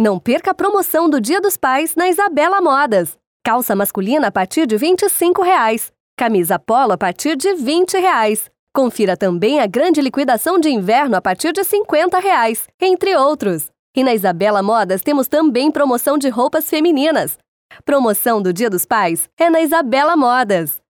Não perca a promoção do Dia dos Pais na Isabela Modas. Calça masculina a partir de 25 reais. Camisa polo a partir de 20 reais. Confira também a grande liquidação de inverno a partir de 50 reais, entre outros. E na Isabela Modas temos também promoção de roupas femininas. Promoção do Dia dos Pais é na Isabela Modas.